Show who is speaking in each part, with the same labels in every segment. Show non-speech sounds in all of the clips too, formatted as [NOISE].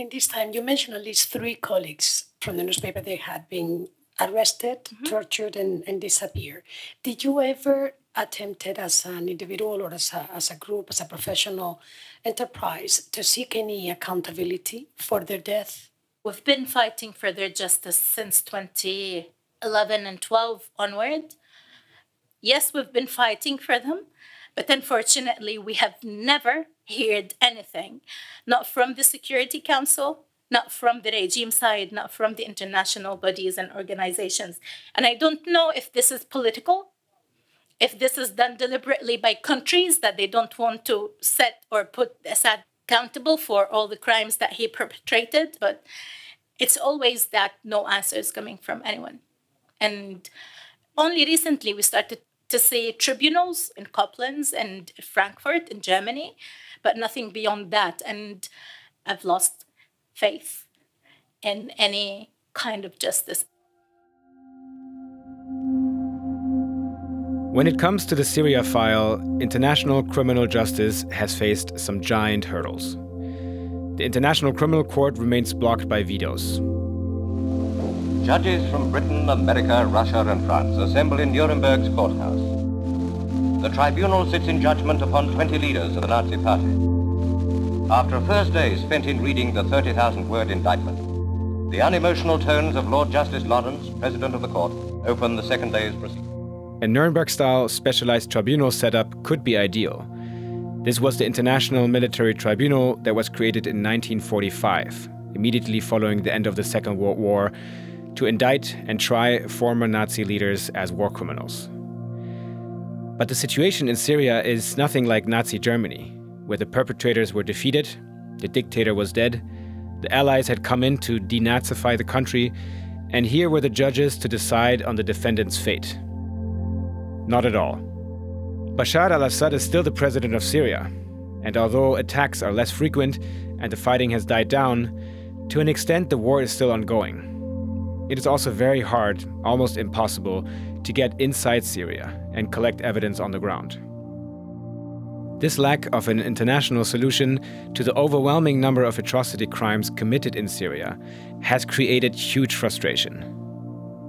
Speaker 1: In this time, you mentioned at least three colleagues from the newspaper they had been arrested, mm-hmm. tortured, and, and disappeared. Did you ever attempted as an individual or as a, as a group, as a professional enterprise, to seek any accountability for their death?
Speaker 2: We've been fighting for their justice since 2011 and 12 onward. Yes, we've been fighting for them, but unfortunately, we have never heard anything, not from the Security Council, not from the regime side, not from the international bodies and organizations. And I don't know if this is political, if this is done deliberately by countries that they don't want to set or put Assad accountable for all the crimes that he perpetrated, but it's always that no answer is coming from anyone. And only recently we started to see tribunals in Koblenz and Frankfurt in Germany, but nothing beyond that. And I've lost faith in any kind of justice.
Speaker 3: When it comes to the Syria file, international criminal justice has faced some giant hurdles. The International Criminal Court remains blocked by vetoes.
Speaker 4: Judges from Britain, America, Russia, and France assemble in Nuremberg's courthouse. The tribunal sits in judgment upon 20 leaders of the Nazi Party. After a first day spent in reading the 30,000 word indictment, the unemotional tones of Lord Justice Lawrence, President of the Court, open the second day's proceedings.
Speaker 3: A Nuremberg style specialized tribunal setup could be ideal. This was the International Military Tribunal that was created in 1945, immediately following the end of the Second World War, to indict and try former Nazi leaders as war criminals. But the situation in Syria is nothing like Nazi Germany, where the perpetrators were defeated, the dictator was dead, the Allies had come in to denazify the country, and here were the judges to decide on the defendant's fate. Not at all. Bashar al Assad is still the president of Syria, and although attacks are less frequent and the fighting has died down, to an extent the war is still ongoing. It is also very hard, almost impossible, to get inside Syria and collect evidence on the ground. This lack of an international solution to the overwhelming number of atrocity crimes committed in Syria has created huge frustration.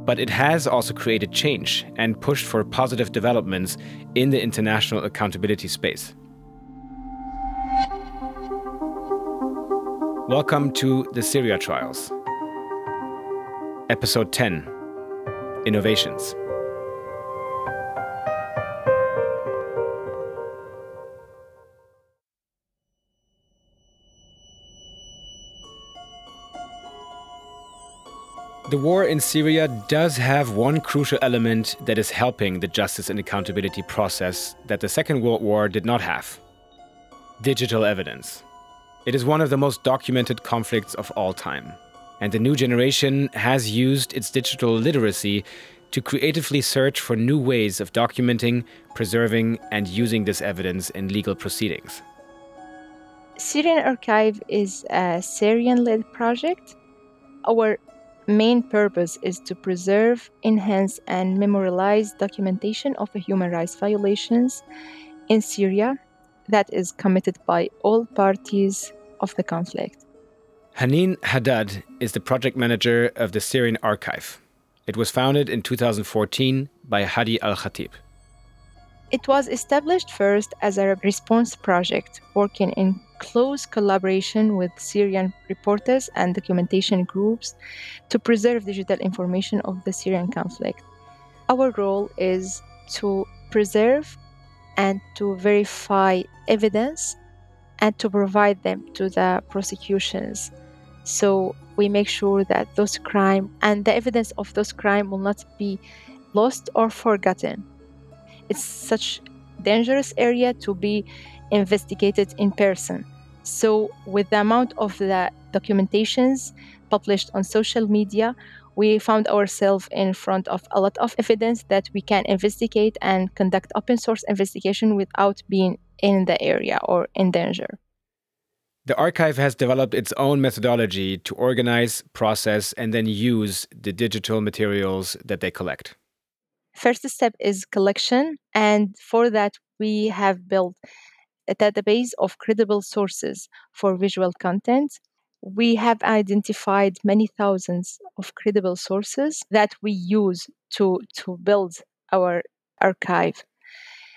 Speaker 3: But it has also created change and pushed for positive developments in the international accountability space. Welcome to the Syria Trials. Episode 10 Innovations. The war in Syria does have one crucial element that is helping the justice and accountability process that the Second World War did not have digital evidence. It is one of the most documented conflicts of all time, and the new generation has used its digital literacy to creatively search for new ways of documenting, preserving, and using this evidence in legal proceedings.
Speaker 5: Syrian Archive is a Syrian led project. Our main purpose is to preserve, enhance, and memorialize documentation of human rights violations in Syria that is committed by all parties of the conflict.
Speaker 3: Hanin Haddad is the project manager of the Syrian Archive. It was founded in 2014 by Hadi Al Khatib.
Speaker 5: It was established first as a response project working in close collaboration with Syrian reporters and documentation groups to preserve digital information of the Syrian conflict. Our role is to preserve and to verify evidence and to provide them to the prosecutions. So we make sure that those crime and the evidence of those crime will not be lost or forgotten it's such dangerous area to be investigated in person. So, with the amount of the documentations published on social media, we found ourselves in front of a lot of evidence that we can investigate and conduct open source investigation without being in the area or in danger.
Speaker 3: The archive has developed its own methodology to organize, process, and then use the digital materials that they collect.
Speaker 5: First step is collection, and for that, we have built a database of credible sources for visual content. we have identified many thousands of credible sources that we use to, to build our archive.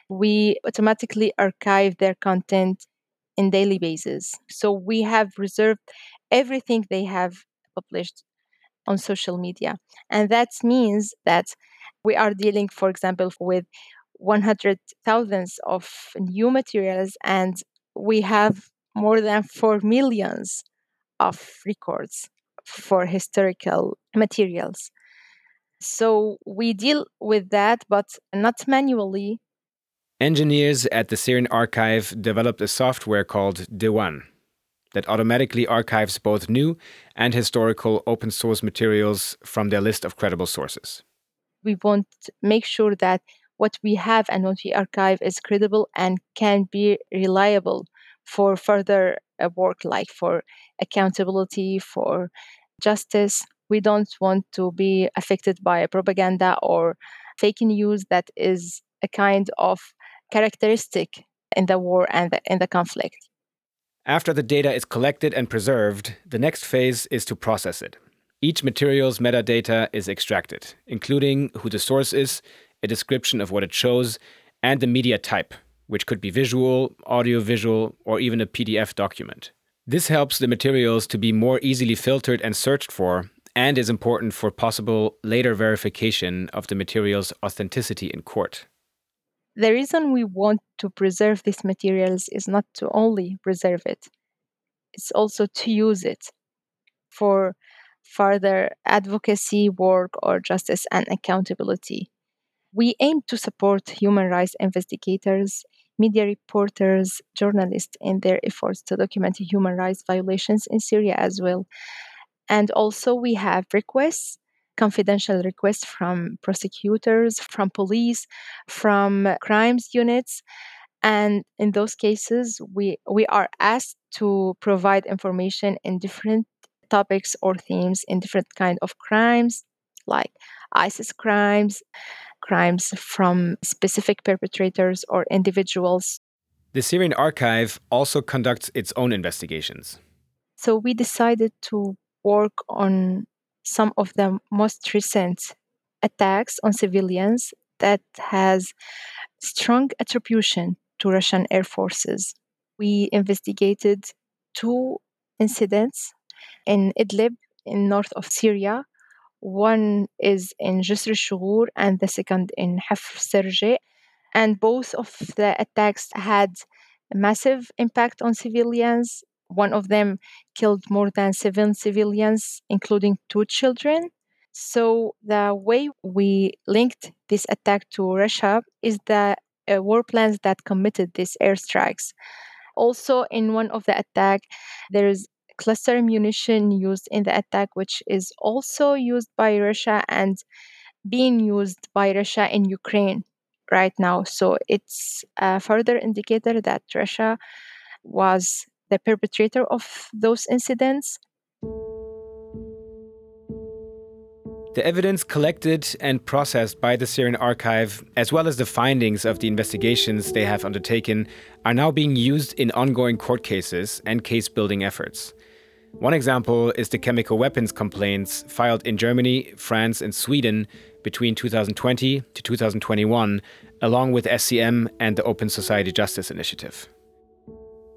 Speaker 5: We automatically archive their content in daily basis. So we have reserved everything they have published on social media. And that means that we are dealing, for example, with 100 thousands of new materials and we have more than 4 millions of records for historical materials. So we deal with that, but not manually.
Speaker 3: Engineers at the Syrian archive developed a software called Diwan that automatically archives both new and historical open source materials from their list of credible sources.
Speaker 5: We want to make sure that what we have and what we archive is credible and can be reliable for further uh, work, like for accountability, for justice. We don't want to be affected by propaganda or fake news that is a kind of characteristic in the war and the, in the conflict.
Speaker 3: After the data is collected and preserved, the next phase is to process it. Each material's metadata is extracted, including who the source is, a description of what it shows, and the media type, which could be visual, audio-visual, or even a PDF document. This helps the materials to be more easily filtered and searched for, and is important for possible later verification of the material's authenticity in court.
Speaker 5: The reason we want to preserve these materials is not to only preserve it, it's also to use it for further advocacy work or justice and accountability. We aim to support human rights investigators, media reporters, journalists in their efforts to document human rights violations in Syria as well. And also, we have requests, confidential requests from prosecutors, from police, from crimes units. And in those cases, we, we are asked to provide information in different topics or themes in different kind of crimes like ISIS crimes, crimes from specific perpetrators or individuals.
Speaker 3: The Syrian archive also conducts its own investigations.
Speaker 5: So we decided to work on some of the most recent attacks on civilians that has strong attribution to Russian air forces. We investigated two incidents in Idlib in north of Syria one is in Jisr al-Shughur and the second in Hafr Serje. And both of the attacks had massive impact on civilians. One of them killed more than seven civilians, including two children. So, the way we linked this attack to Russia is the uh, war plans that committed these airstrikes. Also, in one of the attack, there is cluster munition used in the attack, which is also used by Russia and being used by Russia in Ukraine right now. So it's a further indicator that Russia was the perpetrator of those incidents.
Speaker 3: The evidence collected and processed by the Syrian archive, as well as the findings of the investigations they have undertaken, are now being used in ongoing court cases and case building efforts. One example is the chemical weapons complaints filed in Germany, France, and Sweden between 2020 to 2021, along with SCM and the Open Society Justice Initiative.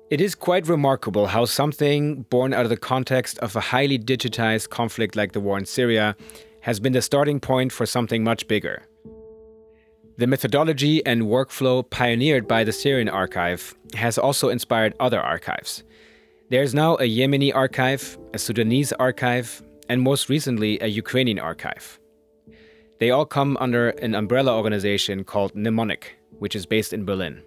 Speaker 3: It is quite remarkable how something born out of the context of a highly digitized conflict like the war in Syria has been the starting point for something much bigger. The methodology and workflow pioneered by the Syrian archive has also inspired other archives. There's now a Yemeni archive, a Sudanese archive, and most recently, a Ukrainian archive. They all come under an umbrella organization called Mnemonic, which is based in Berlin.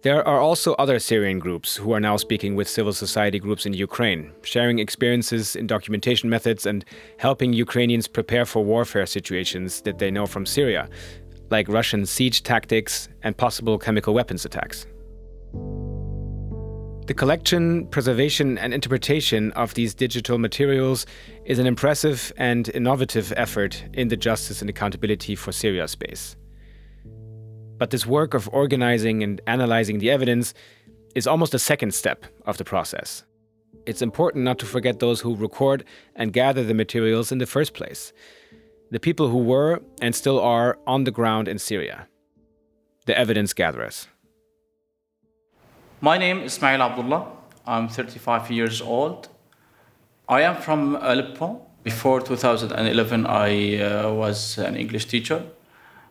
Speaker 3: There are also other Syrian groups who are now speaking with civil society groups in Ukraine, sharing experiences in documentation methods and helping Ukrainians prepare for warfare situations that they know from Syria, like Russian siege tactics and possible chemical weapons attacks. The collection, preservation, and interpretation of these digital materials is an impressive and innovative effort in the justice and accountability for Syria space. But this work of organizing and analyzing the evidence is almost a second step of the process. it's important not to forget those who record and gather the materials in the first place. The people who were and still are on the ground in Syria. The evidence gatherers.
Speaker 6: My name is Ismail Abdullah. I'm 35 years old. I am from Aleppo. Before 2011, I uh, was an English teacher.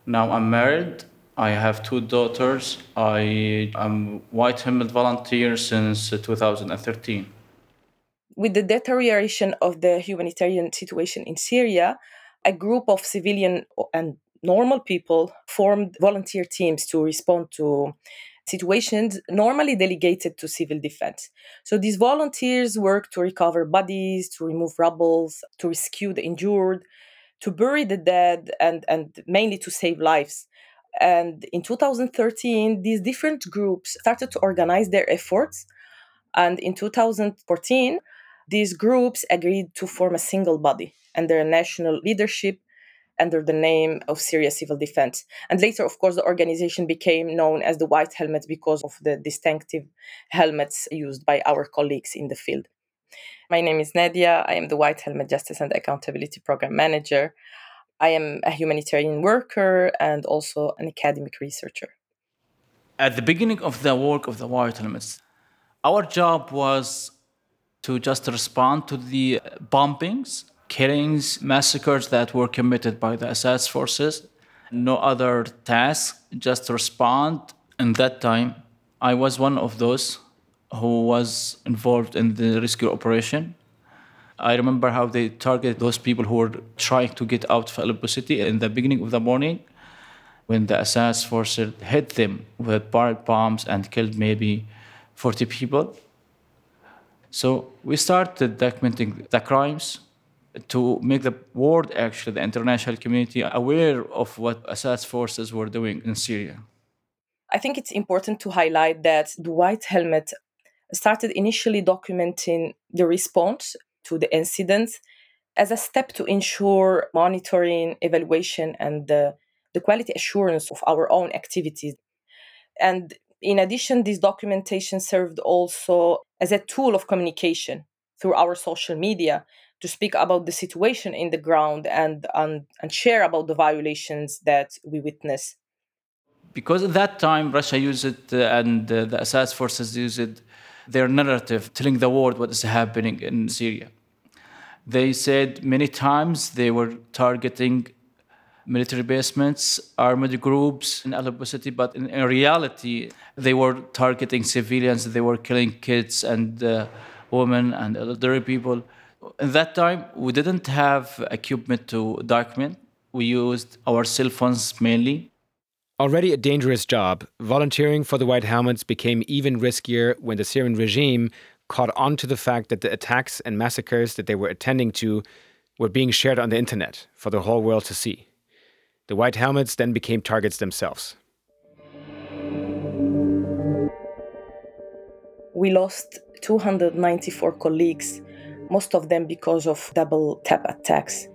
Speaker 6: Now I'm married. I have two daughters. I am White Helmet volunteer since 2013.
Speaker 7: With the deterioration of the humanitarian situation in Syria, a group of civilian and normal people formed volunteer teams to respond to situations normally delegated to civil defense. So these volunteers work to recover bodies, to remove rubble, to rescue the injured, to bury the dead, and, and mainly to save lives. And in 2013, these different groups started to organize their efforts. And in 2014, these groups agreed to form a single body under a national leadership under the name of Syria Civil Defense. And later, of course, the organization became known as the White Helmets because of the distinctive helmets used by our colleagues in the field. My name is Nadia. I am the White Helmet Justice and Accountability Program Manager. I am a humanitarian worker and also an academic researcher.
Speaker 6: At the beginning of the work of the White Helmets, our job was to just respond to the bombings killings, massacres that were committed by the Assad's forces. No other task, just respond. And that time, I was one of those who was involved in the rescue operation. I remember how they targeted those people who were trying to get out of Aleppo city in the beginning of the morning when the Assad's forces hit them with barrel bombs and killed maybe 40 people. So we started documenting the crimes to make the world, actually, the international community, aware of what Assad's forces were doing in Syria.
Speaker 7: I think it's important to highlight that the White Helmet started initially documenting the response to the incidents as a step to ensure monitoring, evaluation, and the, the quality assurance of our own activities. And in addition, this documentation served also as a tool of communication through our social media to speak about the situation in the ground and, and, and share about the violations that we witness.
Speaker 6: Because at that time, Russia used it uh, and uh, the Assad forces used their narrative, telling the world what is happening in Syria. They said many times they were targeting military basements, armed groups in Aleppo city, but in, in reality, they were targeting civilians, they were killing kids and uh, women and elderly people. At that time, we didn't have equipment to document. We used our cell phones mainly.
Speaker 3: Already a dangerous job, volunteering for the White Helmets became even riskier when the Syrian regime caught on to the fact that the attacks and massacres that they were attending to were being shared on the internet for the whole world to see. The White Helmets then became targets themselves.
Speaker 7: We lost 294 colleagues most of them because of double tap attacks.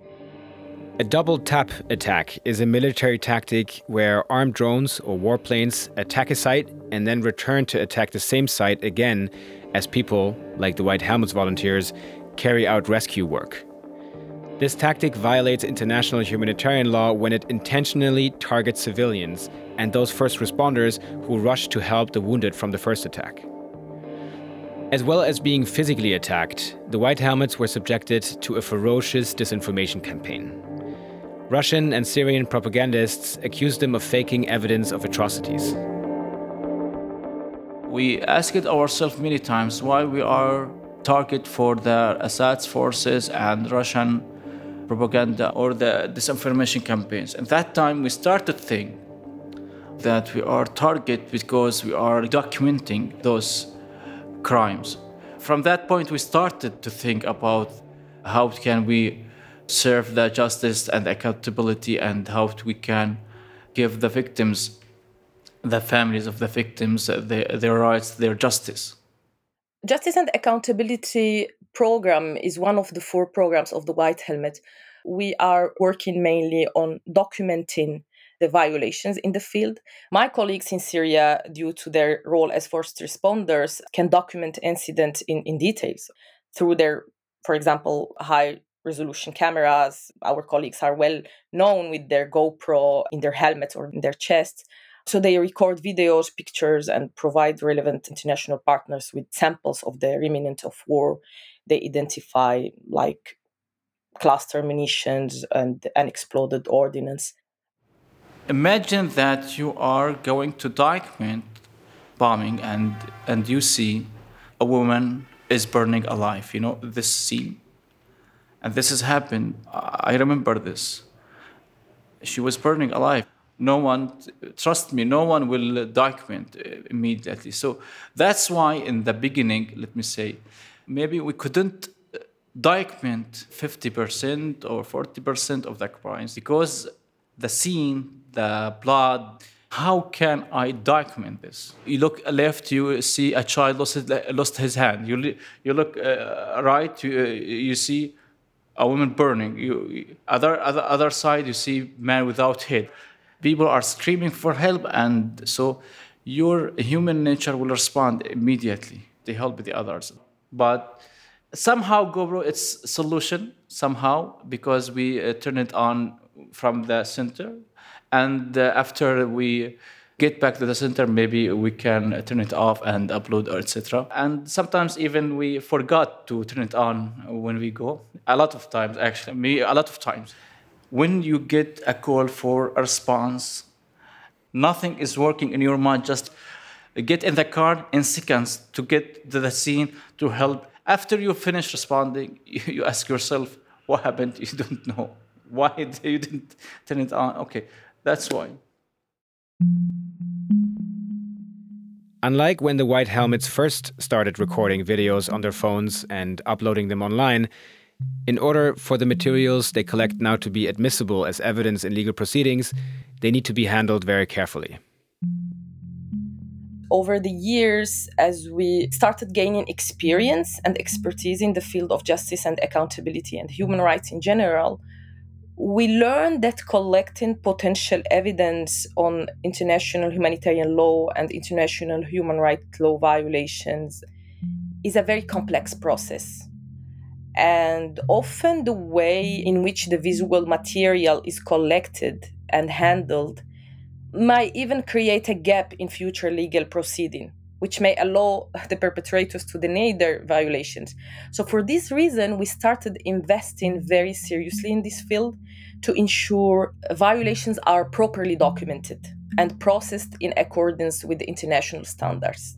Speaker 3: A double tap attack is a military tactic where armed drones or warplanes attack a site and then return to attack the same site again as people, like the White Helmets volunteers, carry out rescue work. This tactic violates international humanitarian law when it intentionally targets civilians and those first responders who rush to help the wounded from the first attack. As well as being physically attacked, the White Helmets were subjected to a ferocious disinformation campaign. Russian and Syrian propagandists accused them of faking evidence of atrocities.
Speaker 6: We asked ourselves many times why we are target for the Assad's forces and Russian propaganda or the disinformation campaigns. At that time, we started to think that we are target because we are documenting those crimes. From that point, we started to think about how can we serve the justice and accountability and how we can give the victims, the families of the victims, uh, their, their rights, their justice.
Speaker 7: Justice and Accountability program is one of the four programs of the White Helmet. We are working mainly on documenting the violations in the field. My colleagues in Syria, due to their role as first responders, can document incidents in, in details through their, for example, high resolution cameras. Our colleagues are well known with their GoPro in their helmets or in their chests. So they record videos, pictures, and provide relevant international partners with samples of the remnant of war they identify, like cluster munitions and unexploded ordnance.
Speaker 6: Imagine that you are going to document bombing and, and you see a woman is burning alive, you know, this scene. And this has happened. I remember this. She was burning alive. No one, trust me, no one will document uh, immediately. So that's why, in the beginning, let me say, maybe we couldn't uh, document 50% or 40% of the crimes because the scene, the blood, how can I document this? You look left, you see a child lost his, lost his hand. You, you look uh, right, you, uh, you see a woman burning. You, other, other, other side, you see man without head. People are screaming for help, and so your human nature will respond immediately to help the others. But somehow GoPro it's solution somehow because we uh, turn it on from the center. And uh, after we get back to the center maybe we can turn it off and upload or etc and sometimes even we forgot to turn it on when we go. A lot of times actually me a lot of times. When you get a call for a response nothing is working in your mind. Just get in the car in seconds to get to the scene to help. After you finish responding [LAUGHS] you ask yourself what happened? [LAUGHS] You don't know [LAUGHS] why you didn't turn it on okay that's why.
Speaker 3: Unlike when the White Helmets first started recording videos on their phones and uploading them online, in order for the materials they collect now to be admissible as evidence in legal proceedings, they need to be handled very carefully.
Speaker 7: Over the years, as we started gaining experience and expertise in the field of justice and accountability and human rights in general, we learned that collecting potential evidence on international humanitarian law and international human rights law violations is a very complex process. And often the way in which the visual material is collected and handled might even create a gap in future legal proceeding which may allow the perpetrators to deny their violations. So, for this reason, we started investing very seriously in this field to ensure violations are properly documented and processed in accordance with the international standards.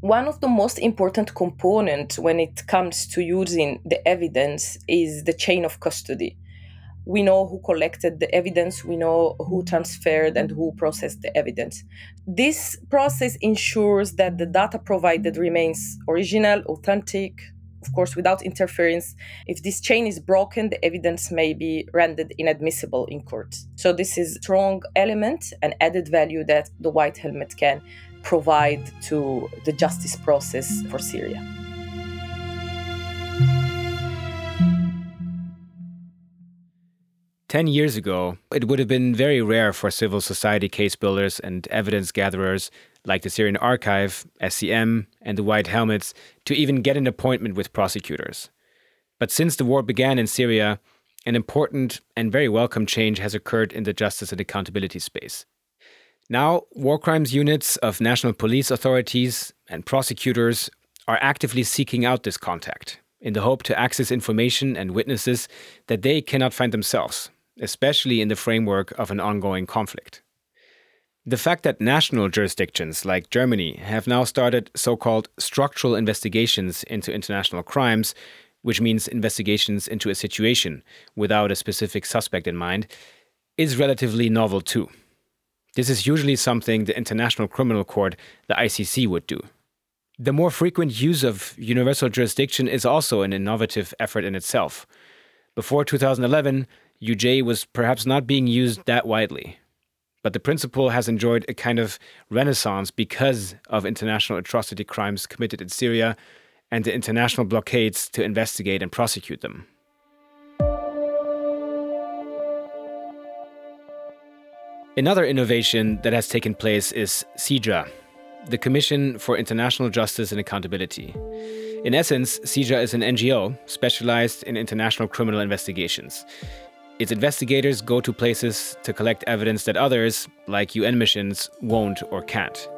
Speaker 7: One of the most important components when it comes to using the evidence is the chain of custody we know who collected the evidence, we know who transferred and who processed the evidence. This process ensures that the data provided remains original, authentic, of course, without interference. If this chain is broken, the evidence may be rendered inadmissible in court. So, this is a strong element and added value that the white helmet can provide to the justice process for Syria.
Speaker 3: 10 years ago, it would have been very rare for civil society case builders and evidence gatherers like the Syrian Archive, SCM, and the White Helmets to even get an appointment with prosecutors. But since the war began in Syria, an important and very welcome change has occurred in the justice and accountability space. Now, war crimes units of national police authorities and prosecutors are actively seeking out this contact in the hope to access information and witnesses that they cannot find themselves especially in the framework of an ongoing conflict. The fact that national jurisdictions like Germany have now started so called structural investigations into international crimes, which means investigations into a situation without a specific suspect in mind, is relatively novel too. This is usually something the International Criminal Court, the ICC, would do. The more frequent use of universal jurisdiction is also an innovative effort in itself. Before 2011, UJ was perhaps not being used that widely. But the principle has enjoyed a kind of renaissance because of international atrocity crimes committed in Syria and the international blockades to investigate and prosecute them. Another innovation that has taken place is CIJA, the Commission for International Justice and Accountability. In essence, CIJA is an NGO specialized in international criminal investigations. Its investigators go to places to collect evidence that others, like UN missions, won't or can't.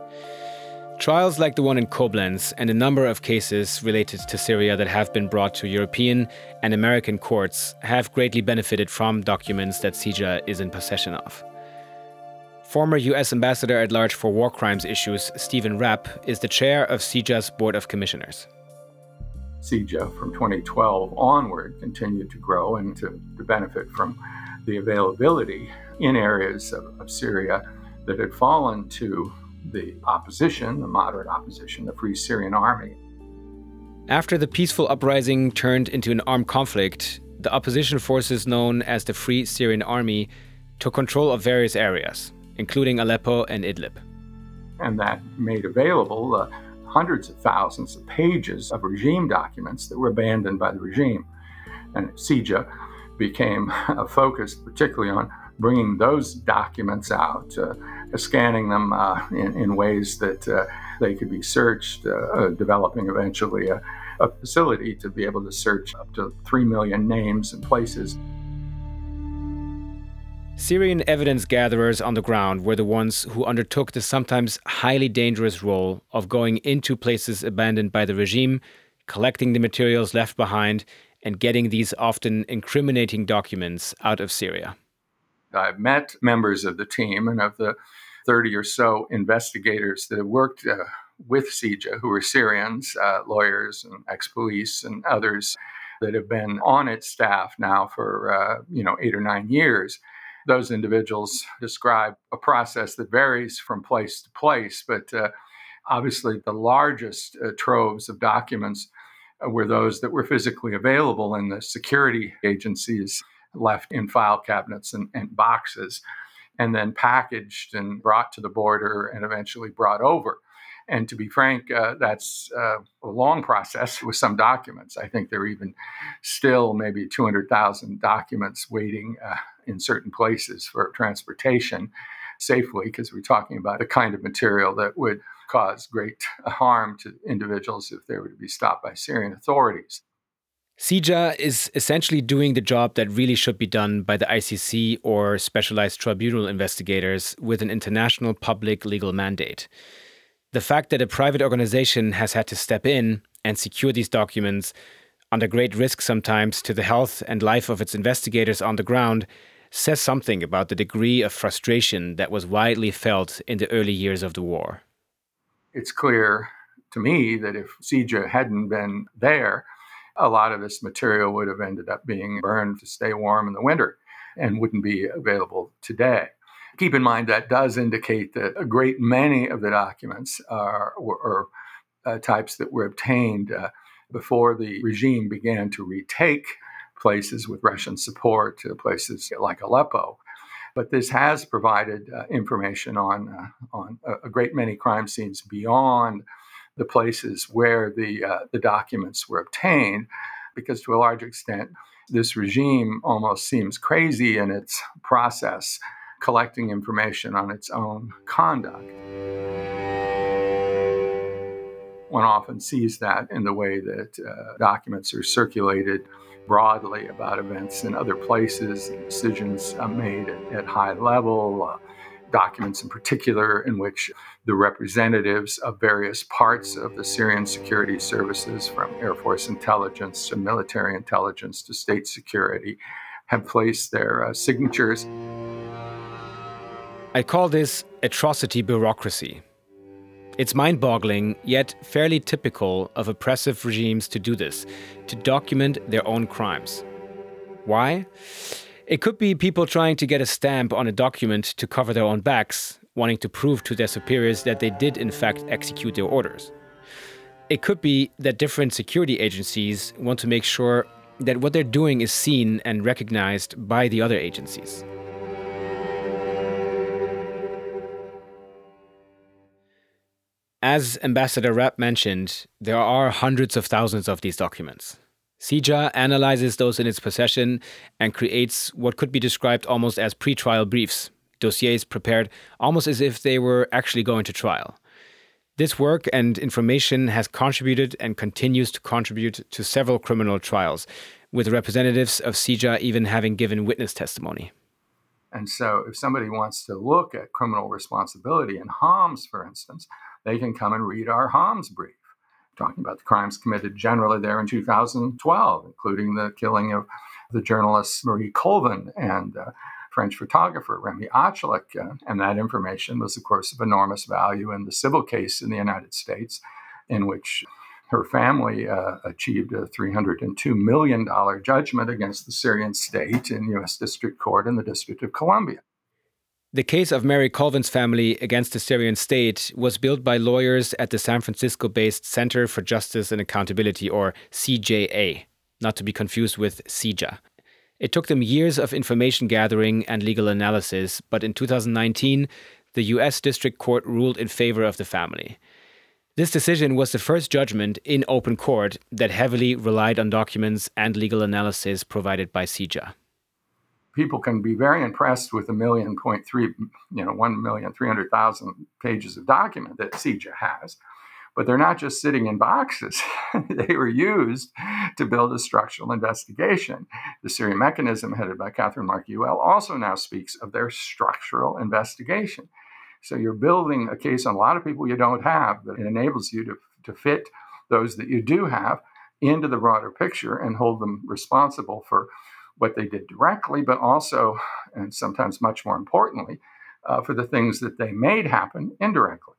Speaker 3: Trials like the one in Koblenz and a number of cases related to Syria that have been brought to European and American courts have greatly benefited from documents that CIJA is in possession of. Former US Ambassador at Large for War Crimes Issues, Stephen Rapp, is the chair of CIJA's Board of Commissioners.
Speaker 8: CIJA from 2012 onward continued to grow and to, to benefit from the availability in areas of, of Syria that had fallen to the opposition, the moderate opposition, the Free Syrian Army.
Speaker 3: After the peaceful uprising turned into an armed conflict, the opposition forces known as the Free Syrian Army took control of various areas, including Aleppo and Idlib.
Speaker 8: And that made available uh, hundreds of thousands of pages of regime documents that were abandoned by the regime. And CIJA became [LAUGHS] focused particularly on bringing those documents out, uh, scanning them uh, in, in, ways that uh, they could be searched, uh, uh, developing eventually a, a facility to be able to search up to 3 million names and places.
Speaker 3: Syrian evidence gatherers on the ground were the ones who undertook the sometimes highly dangerous role of going into places abandoned by the regime, collecting the materials left behind, and getting these often incriminating documents out of Syria.
Speaker 8: I've met members of the team and of the 30 or so investigators that worked uh, with CIJA, who are Syrians, uh, lawyers and ex police, and others that have been on its staff now for uh, you know eight or nine years. Those individuals describe a process that varies from place to place, but uh, obviously the largest uh, troves of documents were those that were physically available in the security agencies left in file cabinets and, and boxes, and then packaged and brought to the border and eventually brought over. And to be frank, uh, that's uh, a long process [LAUGHS] with some documents. I think there are even still maybe 200,000 documents waiting uh, in certain places for transportation safely, because we're talking about the kind of material that would cause great harm to individuals if they were to be stopped by Syrian authorities.
Speaker 3: CIJA is essentially doing the job that really should be done by the ICC or specialized tribunal investigators with an international public legal mandate. The fact that a private organization has had to step in and secure these documents, under great risk sometimes to the health and life of its investigators on the ground, says something about the degree of frustration that was widely felt in the early years of the war.
Speaker 8: It's clear to me that if CIJA hadn't been there, a lot of this material would have ended up being burned to stay warm in the winter and wouldn't be available today. Keep in mind that does indicate that a great many of the documents are, uh, types that were obtained uh, before the regime began to retake places with Russian support, uh, places like Aleppo. But this has provided uh, information on, uh, on a, a great many crime scenes beyond the places where the, the documents were obtained, because to a large extent, this regime almost seems crazy in its process, collecting information on its own conduct. One often sees that in the way that uh, documents are circulated broadly about events in other places, decisions made at, at high level, uh, documents in particular in which the representatives of various parts of the Syrian security services, from Air Force intelligence to military intelligence to state security, have placed their uh, signatures.
Speaker 3: I call this atrocity bureaucracy. It's mind boggling, yet fairly typical of oppressive regimes to do this, to document their own crimes. Why? It could be people trying to get a stamp on a document to cover their own backs, wanting to prove to their superiors that they did, in fact, execute their orders. It could be that different security agencies want to make sure that what they're doing is seen and recognized by the other agencies. As Ambassador Rapp mentioned, there are hundreds of thousands of these documents. CIJA analyzes those in its possession and creates what could be described almost as pre-trial briefs dossiers prepared almost as if they were actually going to trial. This work and information has contributed and continues to contribute to several criminal trials, with representatives of CIJA even having given witness testimony.
Speaker 8: And so, if somebody wants to look at criminal responsibility in Homs, for instance, they can come and read our Homs brief, talking about the crimes committed generally there in 2012, including the killing of the journalist Marie Colvin and uh, French photographer Remi Ochlik. Uh, and that information was, of course, of enormous value in the civil case in the United States, in which her family uh, achieved a $302 million judgment against the Syrian state in U.S. District Court in the District of Columbia.
Speaker 3: The case of Mary Colvin's family against the Syrian state was built by lawyers at the San Francisco based Center for Justice and Accountability, or CJA, not to be confused with CIJA. It took them years of information gathering and legal analysis, but in 2019, the US District Court ruled in favor of the family. This decision was the first judgment in open court that heavily relied on documents and legal analysis provided by CIJA.
Speaker 8: People can be very impressed with a million point three, you know, one million three hundred thousand pages of document that CIJA has but they're not just sitting in boxes. [LAUGHS] they were used to build a structural investigation. The Syrian mechanism, headed by Catherine Mark also now speaks of their structural investigation. So you're building a case on a lot of people you don't have, but it enables you to, to fit those that you do have into the broader picture and hold them responsible for what they did directly, but also, and sometimes much more importantly, uh, for the things that they made happen indirectly.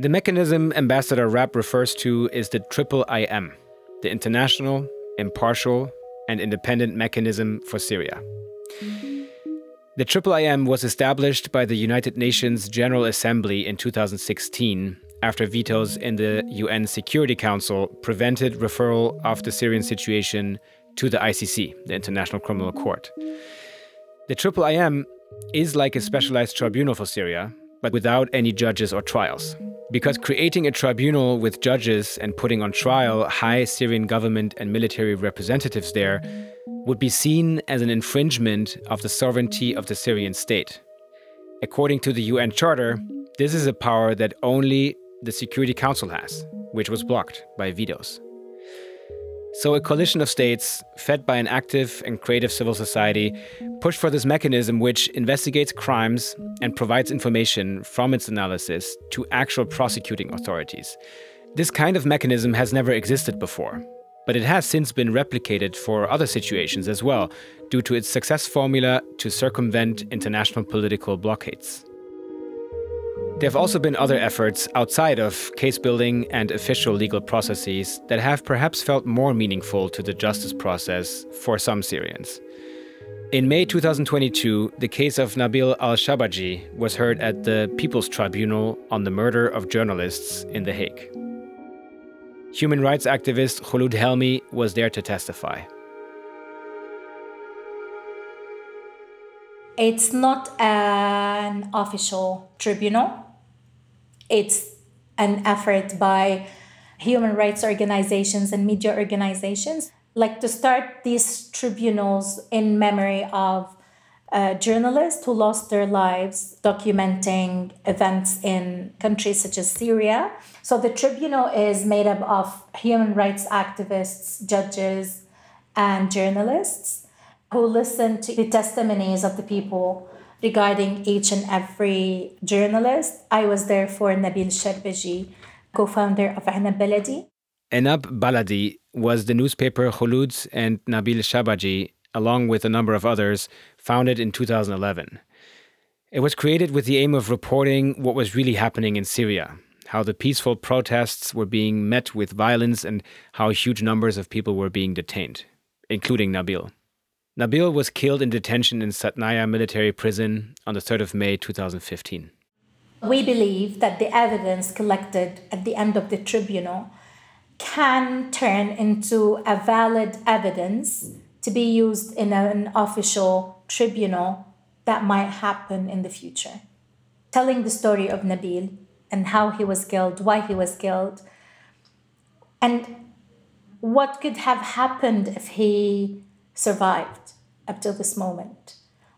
Speaker 3: The mechanism Ambassador Rapp refers to is the Triple IM, the International, Impartial, and Independent Mechanism for Syria. The Triple IM was established by the United Nations General Assembly in 2016 after vetoes in the UN Security Council prevented referral of the Syrian situation to the ICC, the International Criminal Court. The Triple IM is like a specialized tribunal for Syria, but without any judges or trials. Because creating a tribunal with judges and putting on trial high Syrian government and military representatives there would be seen as an infringement of the sovereignty of the Syrian state. According to the UN Charter, this is a power that only the Security Council has, which was blocked by vetoes. So, a coalition of states, fed by an active and creative civil society, pushed for this mechanism which investigates crimes and provides information from its analysis to actual prosecuting authorities. This kind of mechanism has never existed before, but it has since been replicated for other situations as well, due to its success formula to circumvent international political blockades. There have also been other efforts outside of case building and official legal processes that have perhaps felt more meaningful to the justice process for some Syrians. In May 2022, the case of Nabil al Sharbaji was heard at the People's Tribunal on the murder of journalists in The Hague. Human rights activist Khulud Helmi was there to testify.
Speaker 2: It's not an official tribunal it's an effort by human rights organizations and media organizations like to start these tribunals in memory of journalists who lost their lives documenting events in countries such as Syria. So the tribunal is made up of human rights activists, judges, and journalists who listen to the testimonies of the people regarding each and every journalist. I was there for Nabil Sharbaji, co-founder of Enab Baladi.
Speaker 3: Enab Baladi was the newspaper Khulud and Nabil Sharbaji, along with a number of others, founded in 2011. It was created with the aim of reporting what was really happening in Syria, how the peaceful protests were being met with violence, and how huge numbers of people were being detained, including Nabil. Nabil was killed in detention in Saydnaya military prison on the 3rd of May 2015.
Speaker 2: We believe that the evidence collected at the end of the tribunal can turn into a valid evidence to be used in an official tribunal that might happen in the future. Telling the story of Nabil and how he was killed, why he was killed, and what could have happened if he survived up till this moment?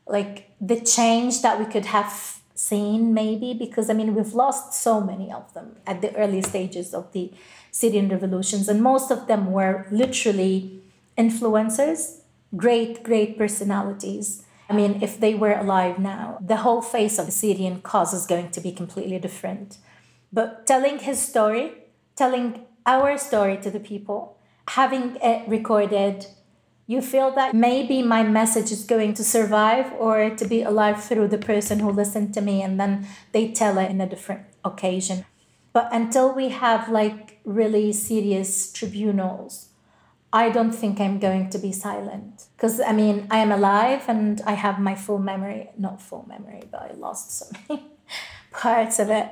Speaker 2: Like the change that we could have seen, maybe, because I mean, we've lost so many of them at the early stages of the Syrian revolutions, and most of them were literally influencers, great, great personalities. I mean, if they were alive now, the whole face of the Syrian cause is going to be completely different. But telling his story, telling our story to the people, having it recorded, you feel that maybe my message is going to survive or to be alive through the person who listened to me and then they tell it in a different occasion. But until we have like really serious tribunals, I don't think I'm going to be silent. Because I mean, I am alive and I have my full memory, not full memory, but I lost so [LAUGHS] many parts of it.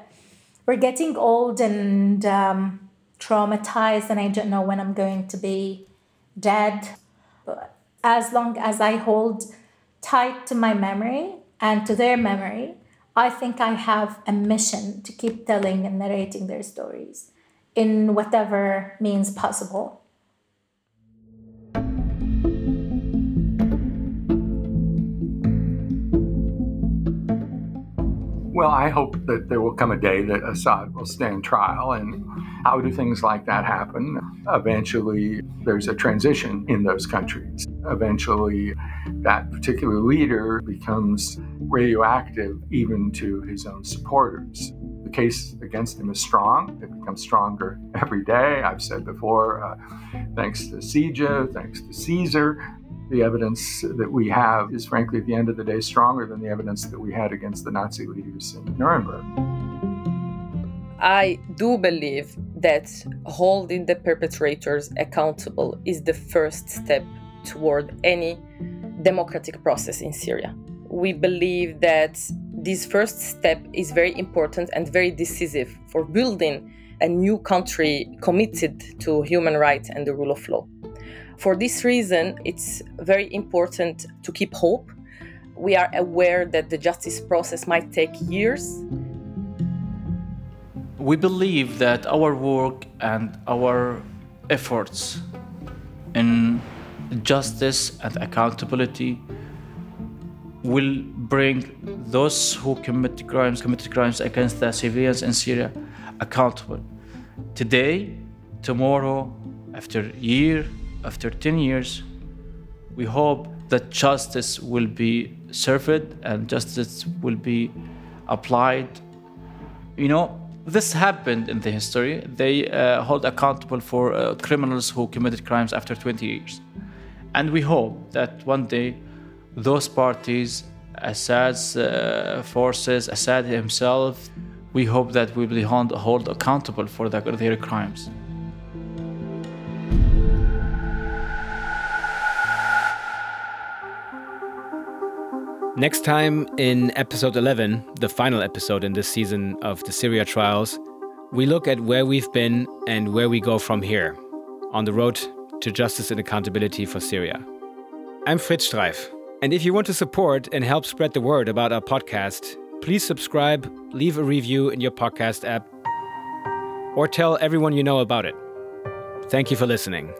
Speaker 2: We're getting old and um, traumatized, and I don't know when I'm going to be dead. But as long as I hold tight to my memory and to their memory, I think I have a mission to keep telling and narrating their stories in whatever means possible.
Speaker 8: Well, I hope that there will come a day that Assad will stand trial. And how do things like that happen? Eventually, there's a transition in those countries. Eventually, that particular leader becomes radioactive even to his own supporters. The case against him is strong. It becomes stronger every day. I've said before, uh, thanks to CIJA, thanks to Caesar, the evidence that we have is frankly at the end of the day stronger than the evidence that we had against the Nazi leaders in Nuremberg.
Speaker 7: I do believe that holding the perpetrators accountable is the first step toward any democratic process in Syria. We believe that this first step is very important and very decisive for building a new country committed to human rights and the rule of law. For this reason, it's very important to keep hope. We are aware that the justice process might take years.
Speaker 6: We believe that our work and our efforts in justice and accountability will bring those who commit crimes, committed crimes against the civilians in Syria accountable. Today, tomorrow, after a year, after 10 years, we hope that justice will be served and justice will be applied. You know, this happened in the history. They uh, hold accountable for uh, criminals who committed crimes after 20 years. And we hope that one day those parties, Assad's uh, forces, Assad himself, we hope that we will be hold, hold accountable for the, their crimes.
Speaker 3: Next time in episode 11, the final episode in this season of the Syria trials, we look at where we've been and where we go from here on the road to justice and accountability for Syria. I'm Fritz Streiff, and if you want to support and help spread the word about our podcast, please subscribe, leave a review in your podcast app, or tell everyone you know about it. Thank you for listening.